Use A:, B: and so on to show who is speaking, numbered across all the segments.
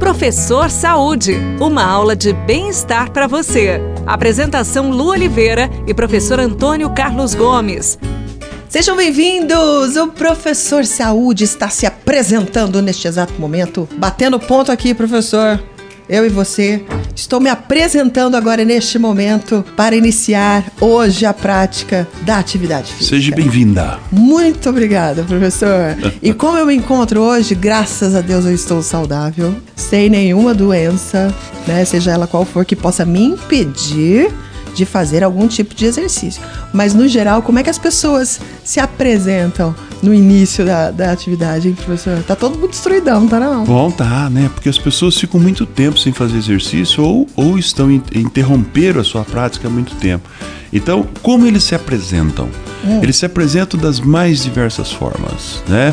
A: Professor Saúde, uma aula de bem-estar para você. Apresentação Lu Oliveira e professor Antônio Carlos Gomes.
B: Sejam bem-vindos! O professor Saúde está se apresentando neste exato momento. Batendo ponto aqui, professor. Eu e você Estou me apresentando agora neste momento para iniciar hoje a prática da atividade física.
C: Seja bem-vinda.
B: Muito obrigada, professor. e como eu me encontro hoje, graças a Deus eu estou saudável, sem nenhuma doença, né, seja ela qual for que possa me impedir de fazer algum tipo de exercício. Mas no geral, como é que as pessoas se apresentam no início da, da atividade, hein, professor? Tá todo mundo destruidão, tá não?
C: Bom, tá, né? Porque as pessoas ficam muito tempo sem fazer exercício ou, ou estão interromperam a sua prática há muito tempo. Então, como eles se apresentam? Hum. Eles se apresentam das mais diversas formas, né?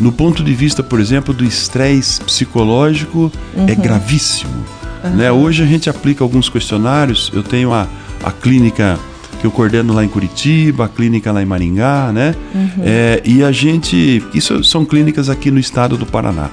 C: No ponto de vista, por exemplo, do estresse psicológico, é uhum. é gravíssimo. Uhum. Né? Hoje a gente aplica alguns questionários. Eu tenho a, a clínica que eu coordeno lá em Curitiba, a clínica lá em Maringá, né? Uhum. É, e a gente. Isso são clínicas aqui no estado do Paraná.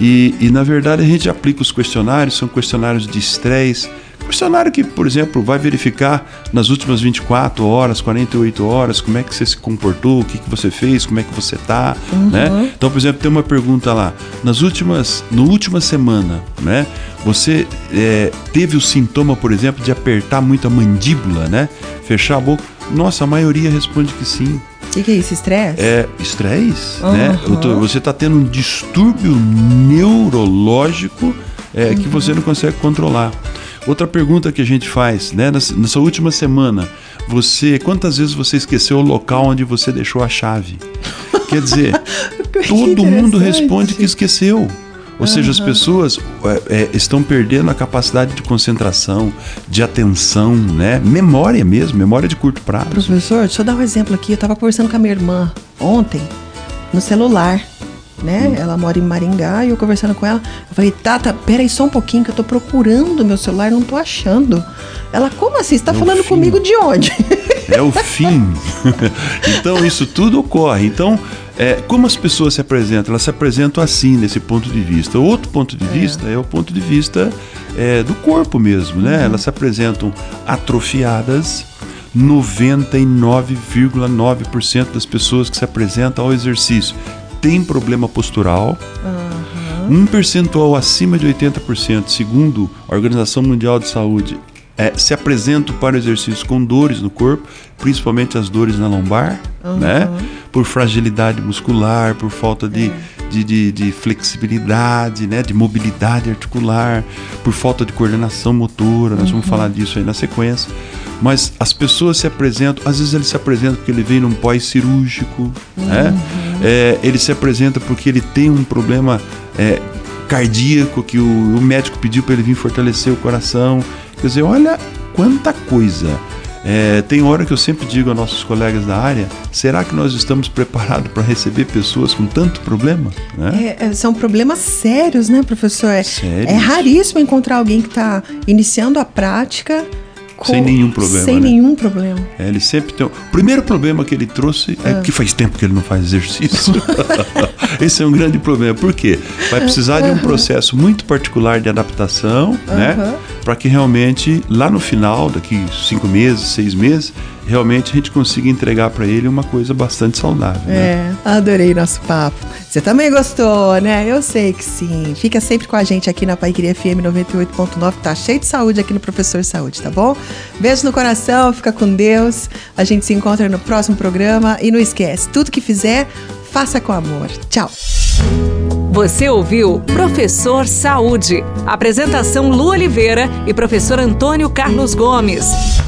C: E, e na verdade a gente aplica os questionários, são questionários de estresse. Questionário que, por exemplo, vai verificar nas últimas 24 horas, 48 horas, como é que você se comportou, o que, que você fez, como é que você tá, uhum. né? Então, por exemplo, tem uma pergunta lá. Nas últimas, no última semana, né? Você é, teve o sintoma, por exemplo, de apertar muito a mandíbula, né? Fechar a boca. Nossa, a maioria responde que sim.
B: O que, que, é isso? Estresse?
C: É, estresse, uhum. né? Você está tendo um distúrbio neurológico é, uhum. que você não consegue controlar. Outra pergunta que a gente faz, né? Nessa, última semana, você, quantas vezes você esqueceu o local onde você deixou a chave? Quer dizer, todo mundo responde que esqueceu. Ou uhum. seja, as pessoas é, é, estão perdendo a capacidade de concentração, de atenção, né? Memória mesmo, memória de curto prazo.
B: Professor, deixa eu dar um exemplo aqui. Eu estava conversando com a minha irmã ontem no celular. Né? Ela mora em Maringá e eu conversando com ela, eu falei, Tata, peraí só um pouquinho que eu tô procurando meu celular, não tô achando. Ela, como assim? Você tá é falando comigo de onde?
C: É o fim. então isso tudo ocorre. Então, é, como as pessoas se apresentam? Elas se apresentam assim, nesse ponto de vista. Outro ponto de é. vista é o ponto de vista é, do corpo mesmo, né? Uhum. Elas se apresentam atrofiadas. 99,9% das pessoas que se apresentam ao exercício têm problema postural. Uhum. Um percentual acima de 80%, segundo a Organização Mundial de Saúde, é, se apresentam para o exercício com dores no corpo, principalmente as dores na lombar, uhum. né? Por fragilidade muscular, por falta de, é. De, de, de, flexibilidade, né? De mobilidade articular, por falta de coordenação motora. Nós uhum. vamos falar disso aí na sequência. Mas as pessoas se apresentam, às vezes ele se apresenta porque ele vem num pós-cirúrgico, né? uhum. né? É, ele se apresenta porque ele tem um problema é, cardíaco que o, o médico pediu para ele vir fortalecer o coração. Quer dizer, olha quanta coisa. É, tem hora que eu sempre digo a nossos colegas da área: será que nós estamos preparados para receber pessoas com tanto problema?
B: Né? É, é são problemas sérios, né, professor? É, é raríssimo encontrar alguém que está iniciando a prática
C: sem nenhum problema.
B: Sem né? nenhum problema.
C: É, ele sempre tem. O primeiro problema que ele trouxe é ah. que faz tempo que ele não faz exercício. Esse é um grande problema. Por quê? Vai precisar de um processo muito particular de adaptação, né? Para que realmente, lá no final, daqui cinco meses, seis meses, realmente a gente consiga entregar para ele uma coisa bastante saudável. Né?
B: É, adorei nosso papo. Você também gostou, né? Eu sei que sim. Fica sempre com a gente aqui na Paiqueria FM 98.9. Tá cheio de saúde aqui no Professor Saúde, tá bom? Beijo no coração, fica com Deus. A gente se encontra no próximo programa. E não esquece, tudo que fizer, faça com amor. Tchau.
A: Você ouviu Professor Saúde. Apresentação Lu Oliveira e professor Antônio Carlos Gomes.